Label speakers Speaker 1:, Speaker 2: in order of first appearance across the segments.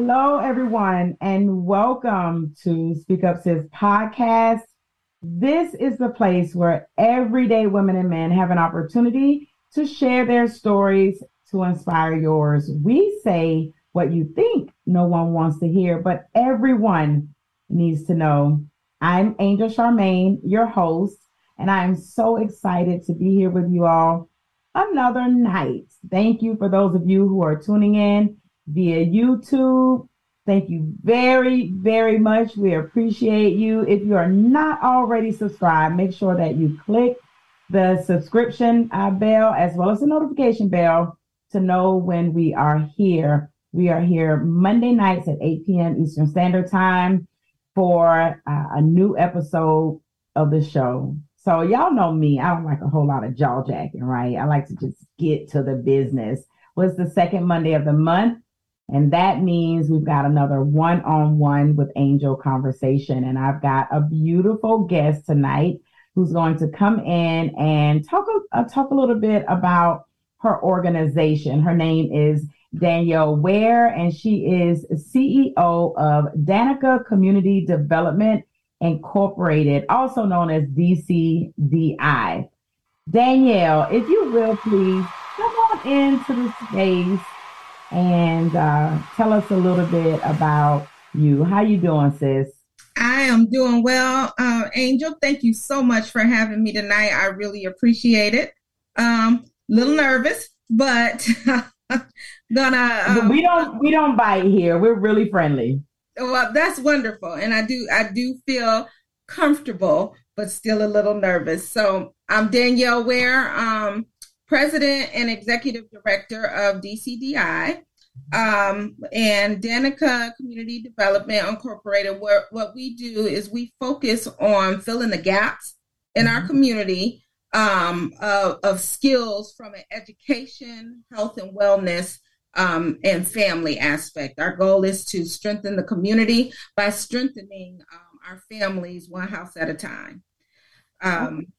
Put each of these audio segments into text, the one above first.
Speaker 1: Hello, everyone, and welcome to Speak Up Sis podcast. This is the place where everyday women and men have an opportunity to share their stories to inspire yours. We say what you think no one wants to hear, but everyone needs to know. I'm Angel Charmaine, your host, and I am so excited to be here with you all another night. Thank you for those of you who are tuning in via YouTube. Thank you very, very much. We appreciate you. If you are not already subscribed, make sure that you click the subscription uh, bell as well as the notification bell to know when we are here. We are here Monday nights at 8 p.m. Eastern Standard Time for uh, a new episode of the show. So, y'all know me. I don't like a whole lot of jaw jacking, right? I like to just get to the business. Was well, the second Monday of the month. And that means we've got another one on one with Angel conversation. And I've got a beautiful guest tonight who's going to come in and talk, uh, talk a little bit about her organization. Her name is Danielle Ware, and she is CEO of Danika Community Development Incorporated, also known as DCDI. Danielle, if you will please come on into the space and uh, tell us a little bit about you. How you doing, sis?
Speaker 2: I am doing well, uh, Angel. Thank you so much for having me tonight. I really appreciate it. Um, little nervous, but gonna.
Speaker 1: Um, we don't we don't bite here. We're really friendly.
Speaker 2: Well, that's wonderful, and I do I do feel comfortable, but still a little nervous. So I'm Danielle Ware. Um, president and executive director of DCDI um, and Danika Community Development Incorporated. Where what we do is we focus on filling the gaps in our mm-hmm. community um, of, of, skills from an education, health, and wellness. Um, and family aspect. Our goal is to strengthen the community by strengthening um, our families one house at a time. Um,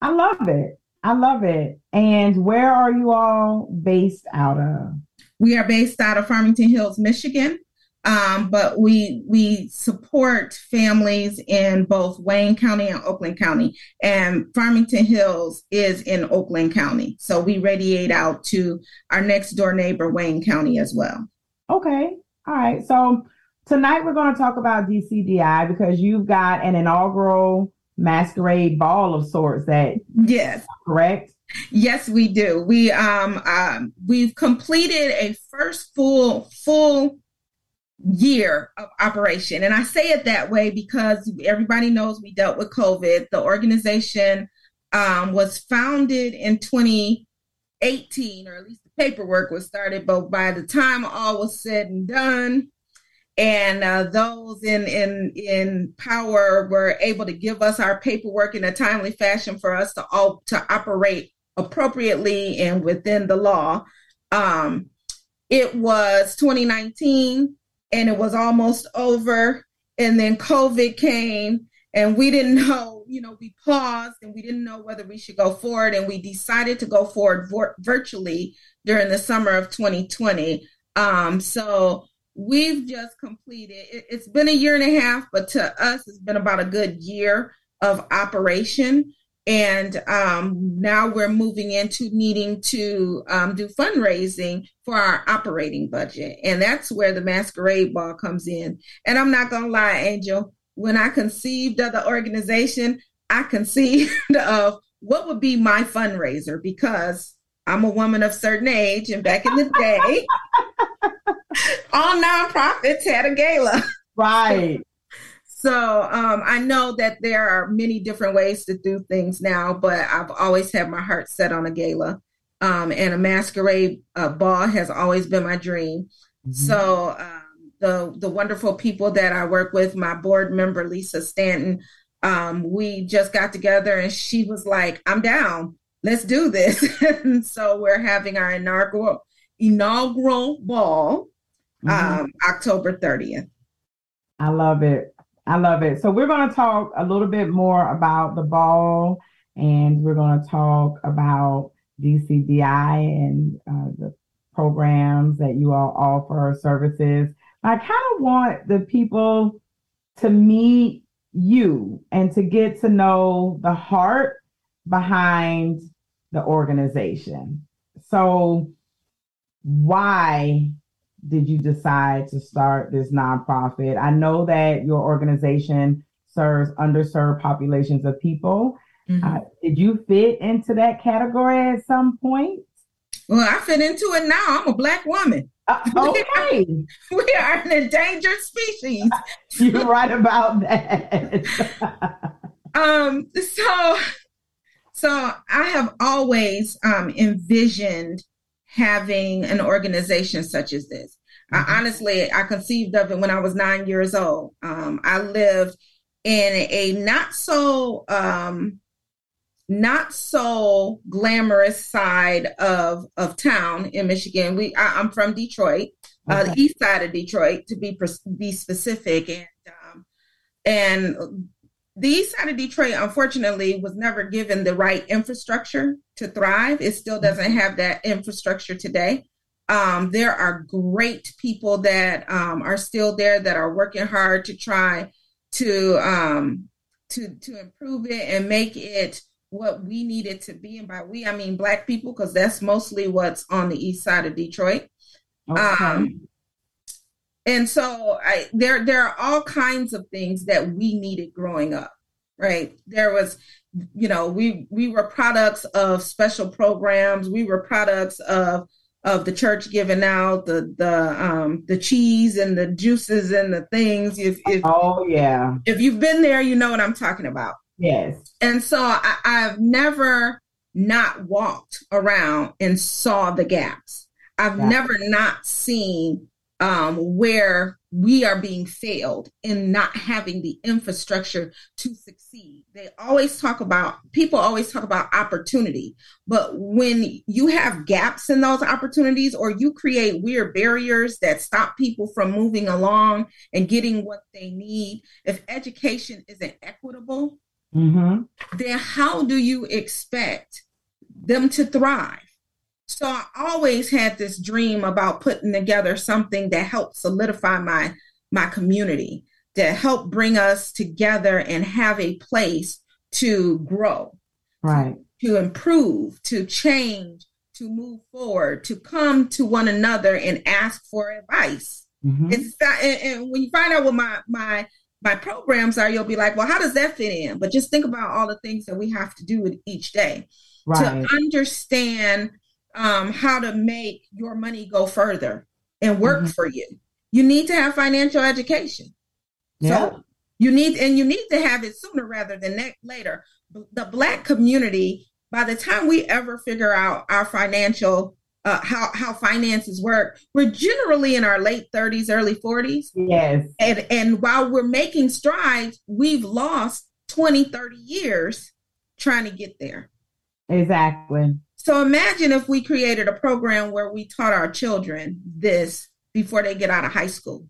Speaker 1: I love it. I love it. And where are you all based out of?
Speaker 2: We are based out of Farmington Hills, Michigan. Um, but we we support families in both Wayne County and Oakland County, and Farmington Hills is in Oakland County. So we radiate out to our next door neighbor, Wayne County, as well.
Speaker 1: Okay, all right. So tonight we're going to talk about DCDI because you've got an inaugural masquerade ball of sorts that
Speaker 2: yes.
Speaker 1: correct?
Speaker 2: Yes we do. We um, um we've completed a first full full year of operation. And i say it that way because everybody knows we dealt with covid. The organization um, was founded in 2018 or at least the paperwork was started but by the time all was said and done and uh, those in in in power were able to give us our paperwork in a timely fashion for us to all to operate appropriately and within the law. Um, it was 2019, and it was almost over, and then COVID came, and we didn't know. You know, we paused and we didn't know whether we should go forward, and we decided to go forward virtually during the summer of 2020. Um, so we've just completed it, has been a year and a half but to us it's been about a good year of operation. And um, now we're moving into needing to um, do fundraising for our operating budget. And that's where the masquerade ball comes in. And i'm not gonna lie angel when i conceived of the organization i conceived of what would be my fundraiser because i'm a woman of certain age and back in the day all nonprofits had a gala.
Speaker 1: Right.
Speaker 2: So um, I know that there are many different ways to do things now, but I've always had my heart set on a gala. Um, and a masquerade uh, ball has always been my dream. Mm-hmm. So um, the the wonderful people that I work with, my board member Lisa Stanton, um, we just got together and she was like, "I'm down. Let's do this." and so we're having our inaugural inaugural ball mm-hmm. um, October 30th.
Speaker 1: I love it. I love it. So we're going to talk a little bit more about the ball and we're going to talk about DCDI and uh, the programs that you all offer services. I kind of want the people to meet you and to get to know the heart behind the organization. So, why did you decide to start this nonprofit? I know that your organization serves underserved populations of people. Mm-hmm. Uh, did you fit into that category at some point?
Speaker 2: Well, I fit into it now. I'm a black woman.
Speaker 1: Uh, okay.
Speaker 2: we are an endangered species.
Speaker 1: You're right about that.
Speaker 2: um, so so I have always um, envisioned having an organization such as this. Mm-hmm. I, honestly, I conceived of it when I was nine years old. Um, I lived in a not so um, not so glamorous side of of town in Michigan. We I, am from Detroit, okay. uh, the east side of Detroit, to be be specific, and um, and the east side of Detroit, unfortunately, was never given the right infrastructure to thrive. It still doesn't have that infrastructure today. Um, there are great people that um, are still there that are working hard to try to um, to to improve it and make it what we need it to be. And by we, I mean Black people, because that's mostly what's on the east side of Detroit. Okay. And so I, there there are all kinds of things that we needed growing up right? There was you know we we were products of special programs. We were products of of the church giving out the the um the cheese and the juices and the things. If, if
Speaker 1: oh yeah.
Speaker 2: if you've been there you know what i'm talking about.
Speaker 1: Yes.
Speaker 2: And so I, i've never not walked around and saw the gaps. I've yeah. never not seen um where we are being failed in not having the infrastructure to succeed. They always talk about, people always talk about opportunity, but when you have gaps in those opportunities or you create weird barriers that stop people from moving along and getting what they need, if education isn't equitable, mm-hmm. then how do you expect them to thrive? So I always had this dream about putting together something that helped solidify my my community, to help bring us together and have a place to grow,
Speaker 1: right,
Speaker 2: to improve, to change, to move forward, to come to one another and ask for advice. Mm-hmm. It's and, and when you find out what my my my programs are, you'll be like, well, how does that fit in? But just think about all the things that we have to do each day right. to understand um, how to make your money go further and work mm-hmm. for you. You need to have financial education. Yeah. So you need, and you need to have it sooner rather than later. The Black community, by the time we ever figure out our financial, uh, how, how finances work, we're generally in our late 30s, early 40s.
Speaker 1: Yes.
Speaker 2: And, and while we're making strides, we've lost 20, 30 years trying to get there.
Speaker 1: Exactly.
Speaker 2: So imagine if we created a program where we taught our children this before they get out of high school.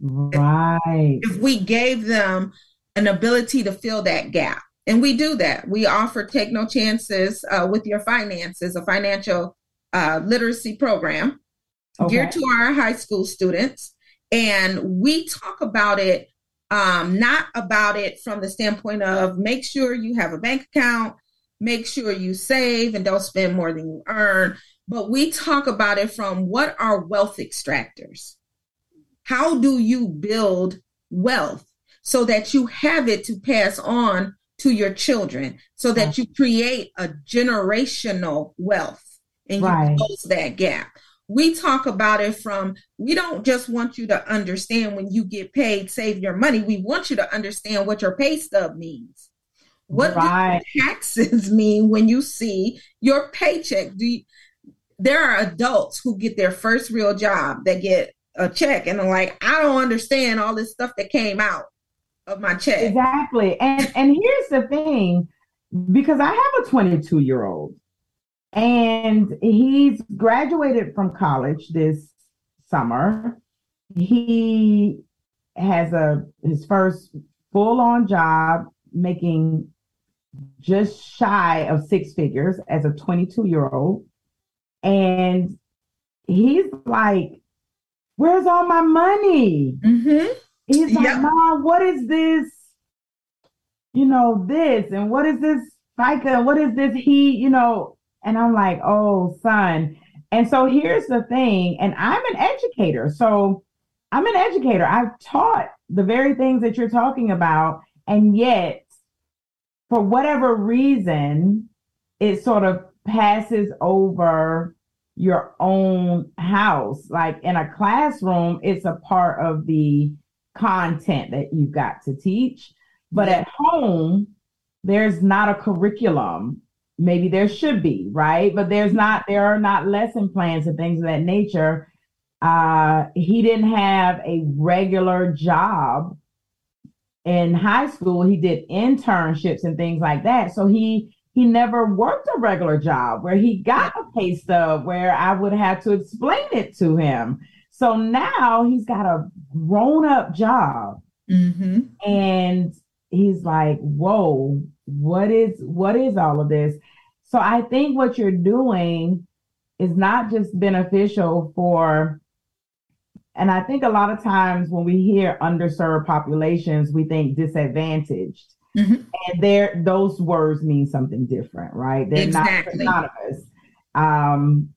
Speaker 1: Right.
Speaker 2: If, if we gave them an ability to fill that gap. And we do that. We offer Take No Chances uh, with Your Finances, a financial uh, literacy program okay. geared to our high school students. And we talk about it, um, not about it from the standpoint of make sure you have a bank account, make sure you save and don't spend more than you earn. But we talk about it from what are wealth extractors? How do you build wealth so that you have it to pass on to your children, so that you create a generational wealth and you right. close that gap? We talk about it from, we don't just want you to understand when you get paid, save your money. We want you to understand what your pay stub means what right. do taxes mean when you see your paycheck? Do you, there are adults who get their first real job that get a check and are like, I don't understand all this stuff that came out of my check.
Speaker 1: Exactly. And and here's the thing, because I have a 22 year old and he's graduated from college this summer. He has a his first full on job making just shy of six figures as a 22 year old. And he's like, Where's all my money?
Speaker 2: Mm-hmm.
Speaker 1: He's like, yep. Mom, what is this? You know, this and what is this FICA? What is this he, you know? And I'm like, oh, son. And so here's the thing, and I'm an educator. So I'm an educator. I've taught the very things that you're talking about. And yet, for whatever reason, it sort of passes over your own house. Like in a classroom, it's a part of the content that you've got to teach. But at home, there's not a curriculum. Maybe there should be, right? But there's not, there are not lesson plans and things of that nature. Uh, he didn't have a regular job in high school. He did internships and things like that. So he he never worked a regular job where he got a pay stub where I would have to explain it to him. So now he's got a grown up job.
Speaker 2: Mm-hmm.
Speaker 1: And he's like, whoa, what is what is all of this? So I think what you're doing is not just beneficial for and I think a lot of times when we hear underserved populations, we think disadvantaged.
Speaker 2: Mm-hmm.
Speaker 1: And there those words mean something different, right? They're
Speaker 2: exactly.
Speaker 1: not synonymous. Um,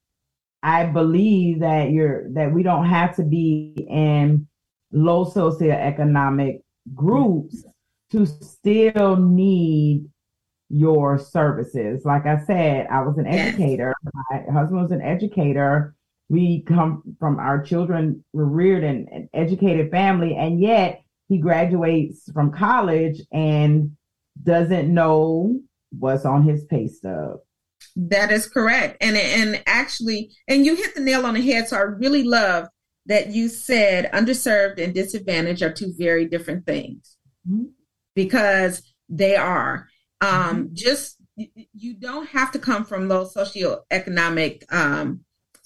Speaker 1: I believe that you're that we don't have to be in low socioeconomic groups to still need your services. Like I said, I was an educator. Yes. My husband was an educator. We come from our children were reared in an educated family, and yet he graduates from college and doesn't know what's on his pay stub.
Speaker 2: That is correct. And and actually, and you hit the nail on the head. So I really love that you said underserved and disadvantaged are two very different things mm-hmm. because they are. Um, mm-hmm. Just you don't have to come from low socioeconomic um,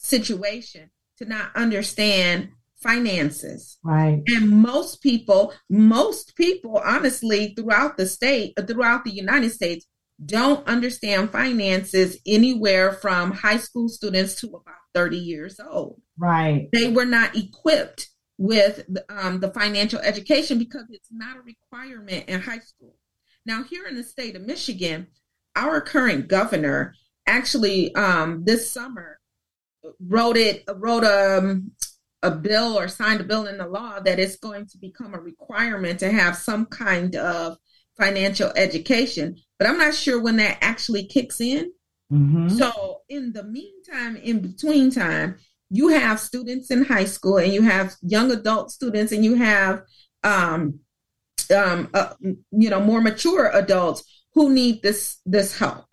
Speaker 2: situation to not understand finances.
Speaker 1: Right.
Speaker 2: And most people, most people, honestly, throughout the state, throughout the United States, don't understand finances anywhere from high school students to about 30 years old.
Speaker 1: Right.
Speaker 2: They were not equipped with um, the financial education because it's not a requirement in high school. Now, here in the state of Michigan, our current governor actually um, this summer wrote it wrote a, um, a bill or signed a bill in the law that it's going to become a requirement to have some kind of financial education but i'm not sure when that actually kicks in.
Speaker 1: Mm-hmm.
Speaker 2: so in the meantime in between time you have students in high school and you have young adult students and you have um, um, uh, you know more mature adults who need this this help.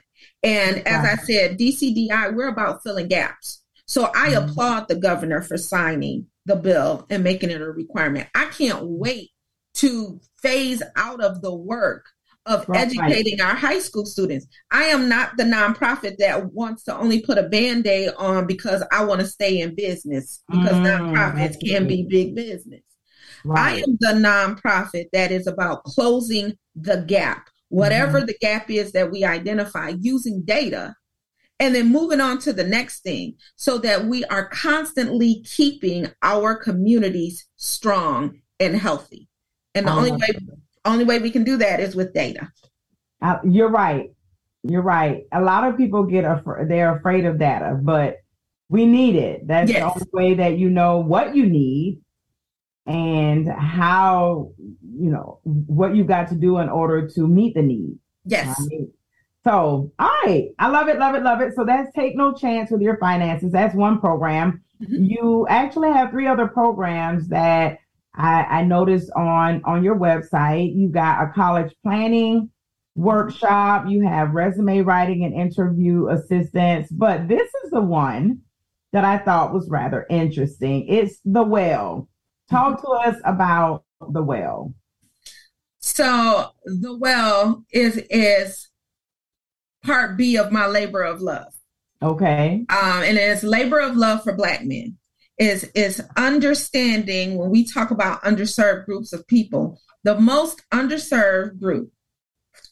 Speaker 2: And as i said dcdi we're about filling gaps so I mm-hmm. applaud the governor for signing the bill and making it a requirement. I can't wait to phase out of the work of right. educating our high school students. I am not the nonprofit that wants to only put a band aid on because I want to stay in business, because mm, nonprofits can be big business. Right. I am the nonprofit that is about closing the gap, whatever mm. the gap is that we identify using data and then moving on to the next thing so that we are constantly keeping our communities strong and healthy. And the only way only way we can do that is with data.
Speaker 1: Uh, you're right. You're right. A lot of people get af- they're afraid of data but we need it. That's yes. the only way that you know what you need and how you know what you got to do in order to meet the need.
Speaker 2: Yes.
Speaker 1: right? So, all right. I love it, love it, love it. So that's Take No Chance with Your Finances. That's one program. Mm-hmm. You actually have three other programs that I, I noticed on, on your website. You got a college planning workshop, you have resume writing and interview assistance, but this is the one that I thought was rather interesting. It's the well. Talk to us about the well.
Speaker 2: So the well is is part B of my labor of love.
Speaker 1: Okay.
Speaker 2: Um, and it's labor of love for Black men. Is is understanding when we talk about underserved groups of people, the most underserved group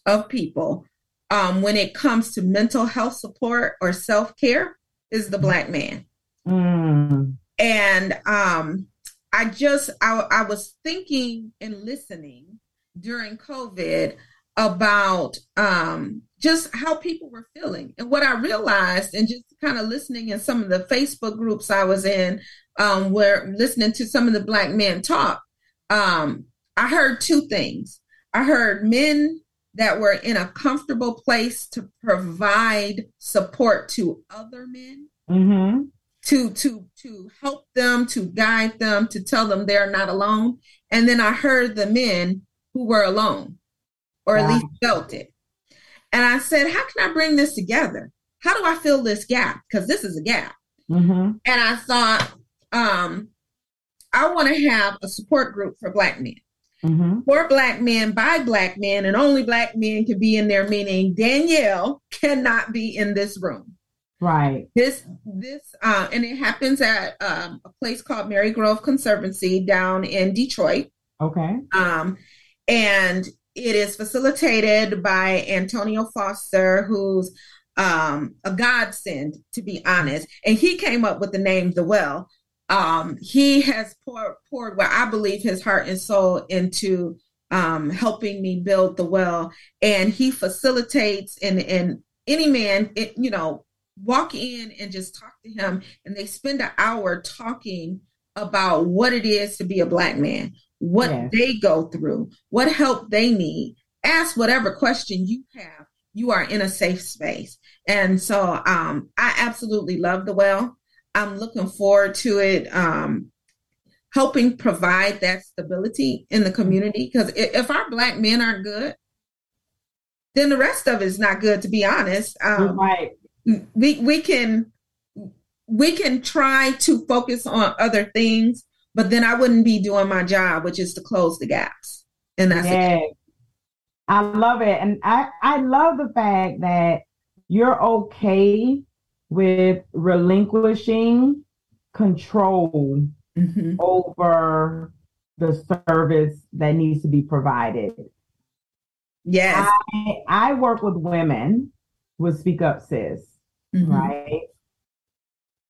Speaker 2: of people um, when it comes to mental health support or self care is the Black man.
Speaker 1: Mm.
Speaker 2: And um, I just I, I was thinking and listening during COVID about um, just how people were feeling. And what I realized, and just kind of listening in some of the Facebook groups I was in, um, where listening to some of the black men talk, um, I heard two things. I heard men that were in a comfortable place to provide support to other men.
Speaker 1: Mm-hmm.
Speaker 2: To to to help them, to guide them, to tell them they're not alone. And then I heard the men who were alone, or at least felt it. And I said, How can I bring this together? How do I fill this gap? Because this is a gap.
Speaker 1: Mm-hmm.
Speaker 2: And I thought, um, I want to have a support group for Black men.
Speaker 1: Mm-hmm.
Speaker 2: For Black men, by Black men, and only Black men can be in there, meaning Danielle cannot be in this room.
Speaker 1: Right.
Speaker 2: This, this, uh, and it happens at um, a place called Marygrove Conservancy down in Detroit.
Speaker 1: Okay.
Speaker 2: Um, and it is facilitated by Antonio Foster, who's um, a godsend, to be honest. And he came up with the name The Well. Um, he has poured, poured what I believe his heart and soul into um, helping me build the well. And he facilitates, and, and any man, it, you know, walk in and just talk to him. And they spend an hour talking about what it is to be a Black man, what
Speaker 1: Yes.
Speaker 2: they go through, what help they need. Ask whatever question you have. You are in a safe space. And so um, I absolutely love the well. I'm looking forward to it um, helping provide that stability in the community. Because if our Black men aren't good, then the rest of it is not good, to be honest. Um,
Speaker 1: right.
Speaker 2: we we can we can try to focus on other things, but then I wouldn't be doing my job, which is to close the gaps. And that's it.
Speaker 1: Yes. I love it. And I, I love the fact that you're okay with relinquishing control
Speaker 2: Mhm.
Speaker 1: over the service that needs to be provided.
Speaker 2: Yes.
Speaker 1: I, I work with women with Speak Up Sis,
Speaker 2: Mhm.
Speaker 1: right?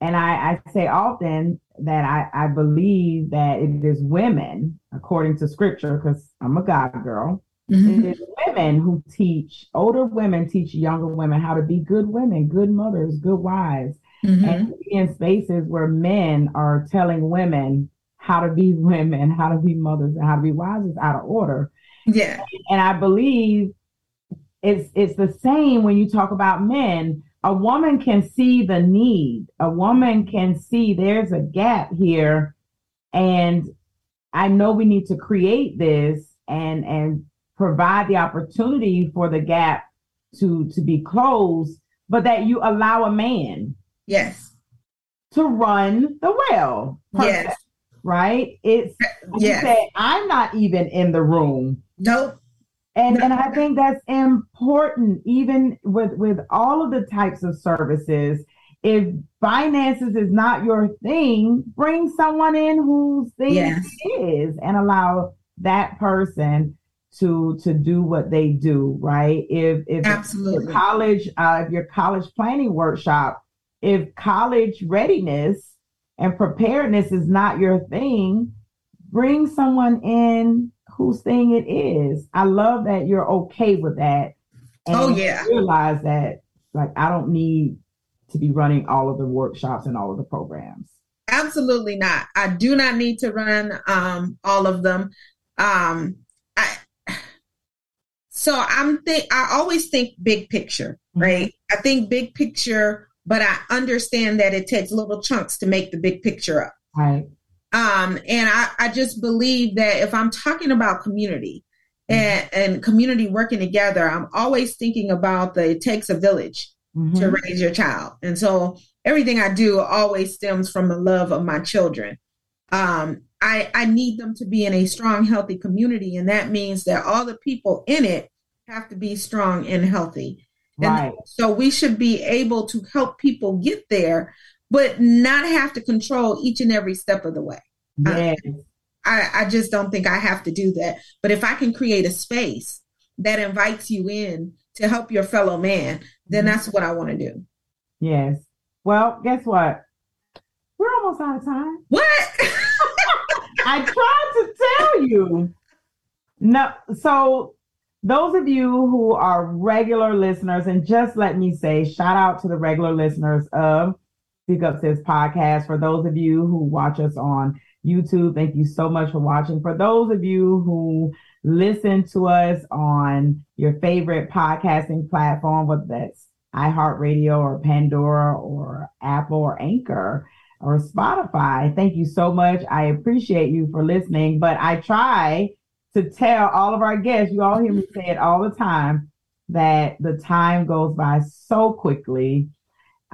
Speaker 1: And I, I say often that I, I believe that it is women, according to scripture, because I'm a God girl,
Speaker 2: Mhm.
Speaker 1: it is women who teach, older women teach younger women how to be good women, good mothers, good wives,
Speaker 2: Mhm.
Speaker 1: and in spaces where men are telling women how to be women, how to be mothers, and how to be wives is out of order.
Speaker 2: Yeah.
Speaker 1: And I believe it's it's the same when you talk about men. A woman can see the need. A woman can see there's a gap here, and I know we need to create this and and provide the opportunity for the gap to to be closed, but that you allow a man
Speaker 2: Yes.
Speaker 1: to run the well. per
Speaker 2: Yes.
Speaker 1: Right? It's like you
Speaker 2: Yes.
Speaker 1: said, I'm not even in the room.
Speaker 2: Nope.
Speaker 1: And and I think that's important, even with with all of the types of services. If finances is not your thing, bring someone in whose thing
Speaker 2: Yes.
Speaker 1: it is, and allow that person to to do what they do. Right? If if
Speaker 2: Absolutely.
Speaker 1: college, uh, if your college planning workshop, if college readiness and preparedness is not your thing, bring someone in whose thing it is. I love that you're okay with that.
Speaker 2: Oh, yeah.
Speaker 1: Realize that like I don't need to be running all of the workshops and all of the programs.
Speaker 2: Absolutely not. I do not need to run um, all of them. Um, I, so I'm think I always think big picture, right? I think big picture, but I understand that it takes little chunks to make the big picture up.
Speaker 1: Right.
Speaker 2: Um, and I, I just believe that if I'm talking about community and, and community working together, I'm always thinking about the it takes a village
Speaker 1: Mhm.
Speaker 2: to raise your child. And so everything I do always stems from the love of my children. Um, I, I need them to be in a strong, healthy community. And that means that all the people in it have to be strong and healthy. And
Speaker 1: Right.
Speaker 2: so we should be able to help people get there, but not have to control each and every step of the way.
Speaker 1: Yes.
Speaker 2: I, I just don't think I have to do that. But if I can create a space that invites you in to help your fellow man, then that's what I want to do.
Speaker 1: Yes. Well, guess what? We're almost out of time.
Speaker 2: What?
Speaker 1: I tried to tell you. No, so those of you who are regular listeners, and just let me say, shout out to the regular listeners of Speak Up Sis podcast. For those of you who watch us on YouTube, thank you so much for watching. For those of you who listen to us on your favorite podcasting platform, whether that's iHeartRadio or Pandora or Apple or Anchor or Spotify. Thank you so much. I appreciate you for listening, but I try to tell all of our guests, you all hear me say it all the time, that the time goes by so quickly.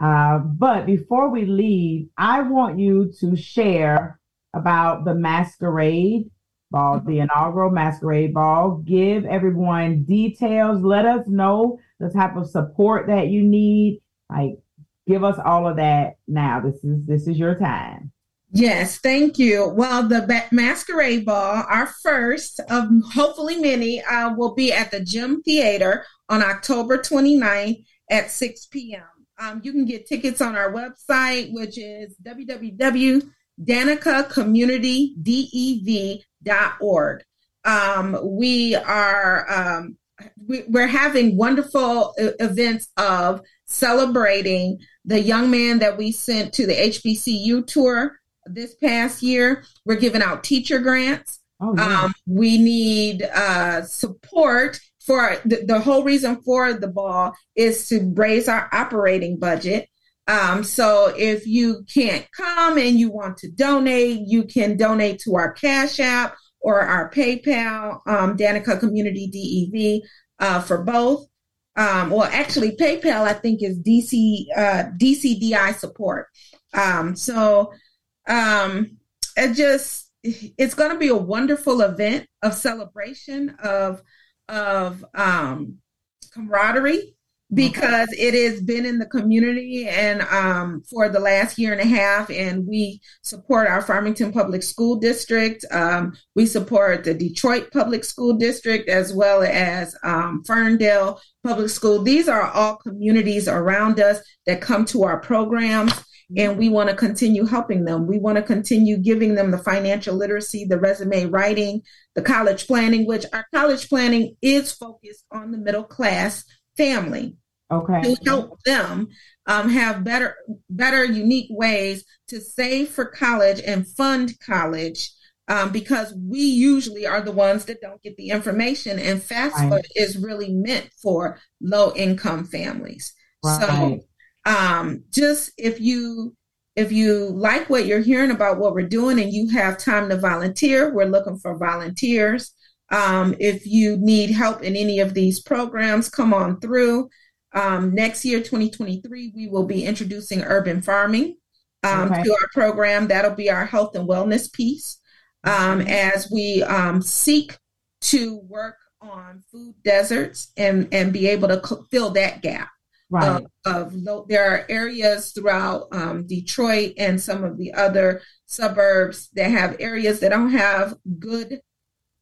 Speaker 1: Uh, but before we leave, I want you to share about the masquerade ball, the inaugural masquerade ball. Give everyone details. Let us know the type of support that you need. Like, give us all of that now. This is this is your time.
Speaker 2: Yes, thank you. Well, the Masquerade Ball, our first of hopefully many, uh, will be at the Gym Theater on October 29th at 6 p.m. Um, you can get tickets on our website, which is www.danikacommunitydev.org. Um, we are um, we, are having wonderful events of celebrating the young man that we sent to the HBCU tour this past year. We're giving out teacher grants. Oh, yeah. um, we need uh, support for the, the, whole reason for the ball is to raise our operating budget. Um, so if you can't come and you want to donate, you can donate to our Cash App or our PayPal, um, Danika Community DEV uh, for both. Um, well, actually, PayPal I think is DC uh, DCDI support. Um, so um, it just it's going to be a wonderful event of celebration of of um, camaraderie because it has been in the community and um, for the last year and a half. And we support our farmington public school district. Um, we support the detroit public school district as well as um, ferndale public school. These are all communities around us that come to our programs and we want to continue helping them. We want to continue giving them the financial literacy, the resume writing, the college planning, which our college planning is focused on the middle class family.
Speaker 1: Okay.
Speaker 2: To help them um, have better, better, unique ways to save for college and fund college. Um, because we usually are the ones that don't get the information, and FAFSA right. is really meant for low income families. Right. So um, just if you if you like what you're hearing about what we're doing and you have time to volunteer, we're looking for volunteers. Um, if you need help in any of these programs, come on through. Um, next year, 2023, we will be introducing urban farming um, okay. to our program. That'll be our health and wellness piece um, as we um, seek to work on food deserts and, and be able to fill that gap right. of, there are areas throughout um, Detroit and some of the other suburbs that have areas that don't have good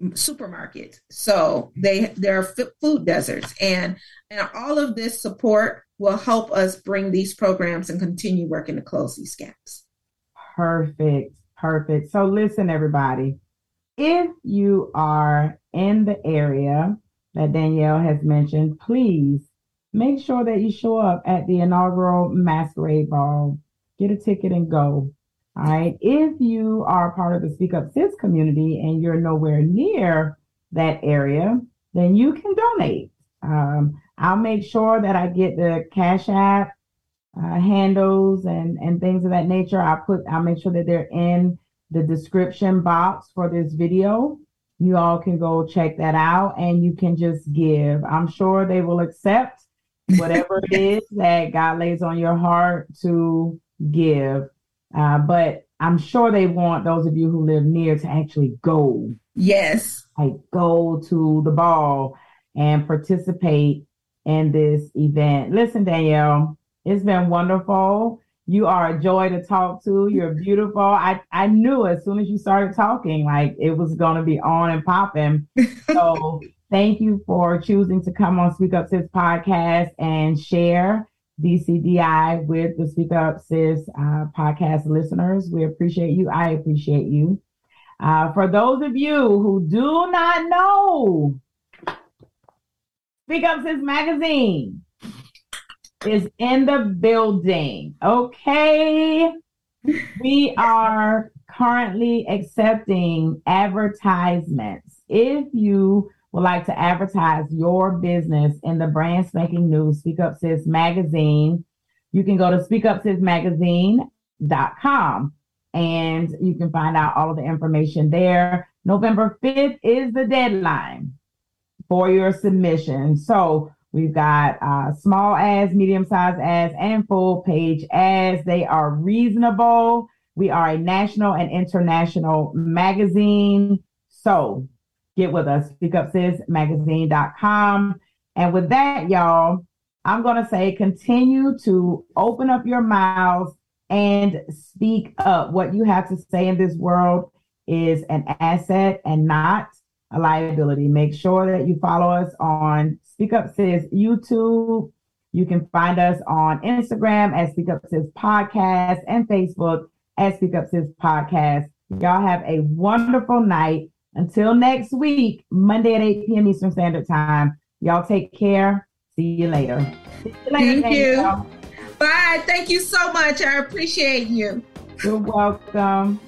Speaker 2: supermarkets. So they there are food deserts, and and all of this support will help us bring these programs and continue working to close these gaps.
Speaker 1: Perfect, perfect. So listen, everybody, if you are in the area that Danielle has mentioned, please make sure that you show up at the inaugural masquerade ball. Get a ticket and go. All right. If you are part of the Speak Up Sis community and you're nowhere near that area, then you can donate. Um, I'll make sure that I get the Cash App uh, handles and and things of that nature. I put I'll make sure that they're in the description box for this video. You all can go check that out and you can just give. I'm sure they will accept whatever it is that God lays on your heart to give. Uh, but I'm sure they want those of you who live near to actually go.
Speaker 2: Yes.
Speaker 1: Like go to the ball and participate in this event. Listen, Danielle, it's been wonderful. You are a joy to talk to. You're beautiful. I, I knew as soon as you started talking, like it was going to be on and popping. So Thank you for choosing to come on Speak Up Sis podcast and share. DCDI with the Speak Up Sis uh, podcast listeners. We appreciate you. I appreciate you. Uh, for those of you who do not know, Speak Up Sis magazine is in the building. Okay. We are currently accepting advertisements. If you would like to advertise your business in the brand spanking new Speak Up Sis magazine, you can go to speakupsismagazine.com and you can find out all of the information there. November 5th is the deadline for your submission. So we've got uh, small ads, medium sized ads, and full page ads. They are reasonable. We are a national and international magazine. So get with us, speakupsismagazine.com. And with that, y'all, I'm going to say continue to open up your mouths and speak up. What you have to say in this world is an asset and not a liability. Make sure that you follow us on Speak Up Sis YouTube. You can find us on Instagram at Speak Up Sis Podcast and Facebook at Speak Up Sis Podcast. Y'all have a wonderful night. Until next week, Monday at 8 p.m. Eastern Standard Time. Y'all take care. See you later. See
Speaker 2: you later Thank you. Y'all. Bye. Thank you so much. I appreciate you.
Speaker 1: You're welcome.